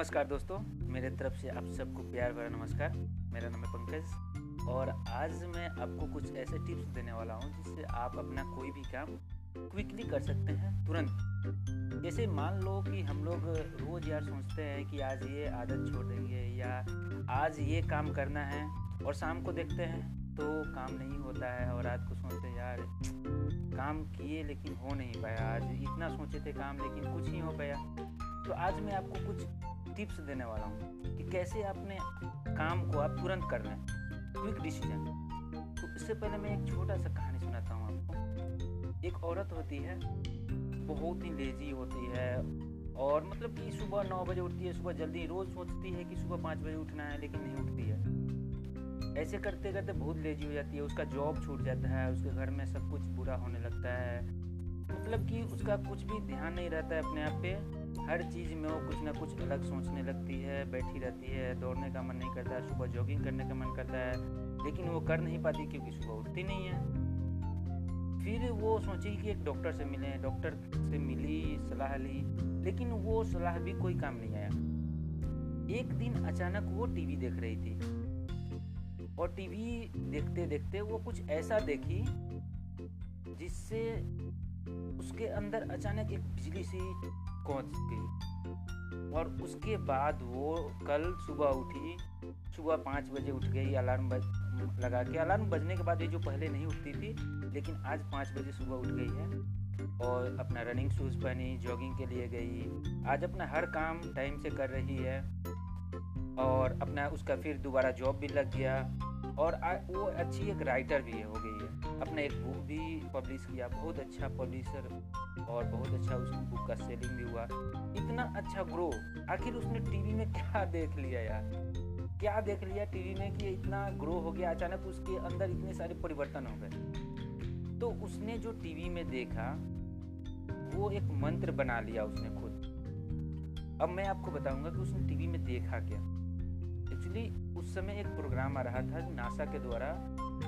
नमस्कार दोस्तों, मेरे तरफ़ से आप सबको प्यार भरा नमस्कार। मेरा नाम है पंकज और आज मैं आपको कुछ ऐसे टिप्स देने वाला हूँ जिससे आप अपना कोई भी काम क्विकली कर सकते हैं, तुरंत। जैसे मान लो कि हम लोग रोज़ यार सोचते हैं कि आज ये आदत छोड़ देंगे या आज ये काम करना है और शाम को देखते हैं तो काम नहीं होता है और रात को सोचते हैं, यार, काम किए लेकिन हो नहीं पाया। आज इतना सोचे थे काम लेकिन कुछ नहीं हो पाया। तो आज मैं आपको कुछ टिप्स देने वाला हूँ कि कैसे अपने काम को आप तुरंत कर रहे हैं। क्विक डिसीज़न तो इससे पहले मैं एक छोटा सा कहानी सुनाता हूँ आपको। एक औरत होती है, बहुत ही लेजी होती है और मतलब कि सुबह नौ बजे उठती है, सुबह जल्दी, रोज़ सोचती है कि सुबह पाँच बजे उठना है, लेकिन नहीं उठती है। ऐसे करते करते बहुत लेजी हो जाती है, उसका जॉब छूट जाता है, उसके घर में सब कुछ बुरा होने लगता है। मतलब कि उसका कुछ भी ध्यान नहीं रहता है अपने आप पे। हर चीज़ में वो कुछ ना कुछ अलग सोचने लगती है, बैठी रहती है, दौड़ने का मन नहीं करता, सुबह जॉगिंग करने का मन करता है, लेकिन वो कर नहीं पाती क्योंकि सुबह उठती नहीं है। फिर वो सोची कि एक डॉक्टर से मिले डॉक्टर से मिली, सलाह ली, लेकिन वो सलाह भी कोई काम नहीं आया। एक दिन अचानक वो टीवी देख रही थी। और टीवी देखते देखते वो कुछ ऐसा देखी जिससे उसके अंदर अचानक एक बिजली सी पहुँच गई। और उसके बाद वो कल सुबह उठी सुबह पाँच बजे उठ गई अलार्म बज लगा के। अलार्म बजने के बाद ये जो पहले नहीं उठती थी लेकिन आज पाँच बजे सुबह उठ गई है। और अपना रनिंग शूज़ पहनी जॉगिंग के लिए गई। आज अपना हर काम टाइम से कर रही है। और अपना उसका फिर दोबारा जॉब भी लग गया। और आ, वो अच्छी एक राइटर भी है हो गई है। अपना एक बुक भी पब्लिश किया, बहुत अच्छा पब्लिशर और बहुत अच्छा उस बुक का सेलिंग भी हुआ। इतना अच्छा ग्रो आखिर उसने टीवी में क्या देख लिया यार? क्या देख लिया टीवी में कि इतना ग्रो हो गया, अचानक उसके अंदर इतने सारे परिवर्तन हो गए? तो उसने जो टीवी में देखा, वो एक मंत्र बना लिया उसने खुद। अब मैं आपको बताऊँगा कि उसने टीवी में देखा क्या। एक्चुअली उस समय एक प्रोग्राम आ रहा था नासा के द्वारा,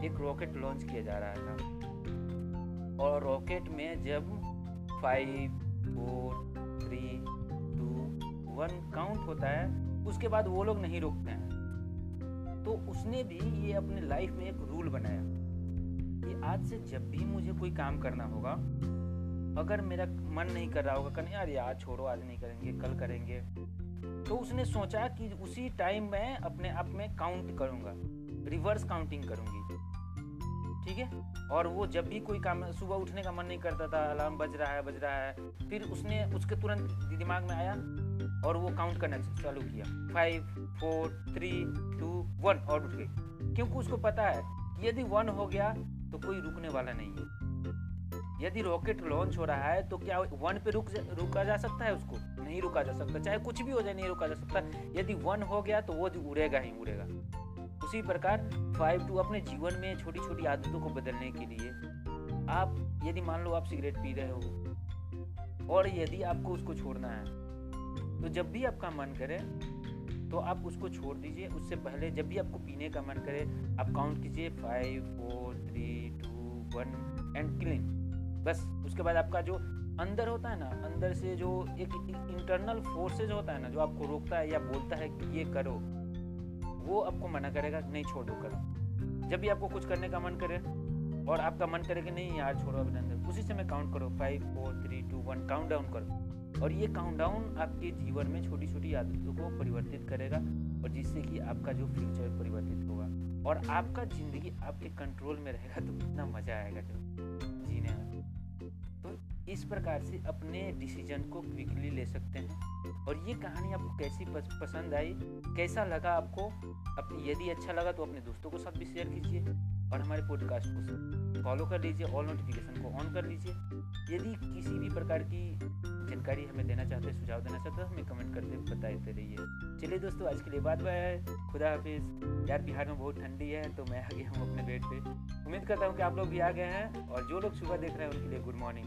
एक रॉकेट लॉन्च किया जा रहा था। और रॉकेट में जब five four three two one count होता है, उसके बाद वो लोग नहीं रुकते हैं। तो उसने भी ये अपने लाइफ में एक रूल बनाया कि आज से जब भी मुझे कोई काम करना होगा, अगर मेरा मन नहीं कर रहा होगा कहीं यार यार, छोड़ो, आज नहीं करेंगे, कल करेंगे। तो उसने सोचा कि उसी टाइम मैं अपने आप में काउंट करूँगा रिवर्स काउंटिंग करूँगी। ठीक है? और वो जब भी कोई काम, सुबह उठने का मन नहीं करता था अलार्म बज रहा है, बज रहा है, फिर उसने, उसके तुरंत दिमाग में आया और वो काउंट करना चालू किया। Five four three two one और उठ गई। क्योंकि उसको पता है यदि वन हो गया तो कोई रुकने वाला नहीं है। यदि रॉकेट लॉन्च हो रहा है तो क्या वन पे रुक रुका जा सकता है उसको? नहीं रुका जा सकता, चाहे कुछ भी हो जाए नहीं रुका जा सकता, यदि वन हो गया तो वो उड़ेगा ही उड़ेगा। उसी प्रकार फाइव टू अपने जीवन में छोटी छोटी आदतों को बदलने के लिए आप यदि मान लो आप सिगरेट पी रहे हो और यदि आपको उसको छोड़ना है तो जब भी आपका मन करे तो आप उसको छोड़ दीजिए। उससे पहले जब भी आपको पीने का मन करे, आप काउंट कीजिए five four three two one and clean बस, उसके बाद आपका जो अंदर होता है ना, अंदर से जो एक इंटरनल फोर्सेज होता है ना, जो आपको रोकता है या बोलता है कि ये करो, वो आपको मना करेगा नहीं छोड़ो, करो। जब भी आपको कुछ करने का मन करे और आपका मन करे कि नहीं यार छोड़ो अपने अंदर, उसी समय काउंट करो five four three two one count down करो। और ये काउंट डाउन आपके जीवन में छोटी छोटी आदतों को परिवर्तित करेगा और जिससे कि आपका जो फ्यूचर परिवर्तित होगा। और आपका ज़िंदगी आपके कंट्रोल में रहेगा तो कितना मज़ा आएगा में इस प्रकार से अपने डिसीज़न को क्विकली ले सकते हैं। और ये कहानी आपको कैसी पसंद आई? कैसा लगा आपको? अपने यदि अच्छा लगा तो अपने दोस्तों को साथ भी शेयर कीजिए और हमारे पॉडकास्ट को फॉलो कर लीजिए ऑल नोटिफिकेशन को ऑन कर लीजिए। यदि किसी भी प्रकार की जानकारी हमें देना चाहते हैं, सुझाव देना चाहते हैं, हमें कमेंट करते बताते रहिए। चलिए दोस्तों, आज के लिए बात बाय। खुदा हाफिज़। यार बिहार में बहुत ठंडी है तो मैं आ गया हूँ अपने बेड पे उम्मीद करता हूँ कि आप लोग भी आ गए हैं और जो लोग सुबह देख रहे हैं उनके लिए गुड मॉर्निंग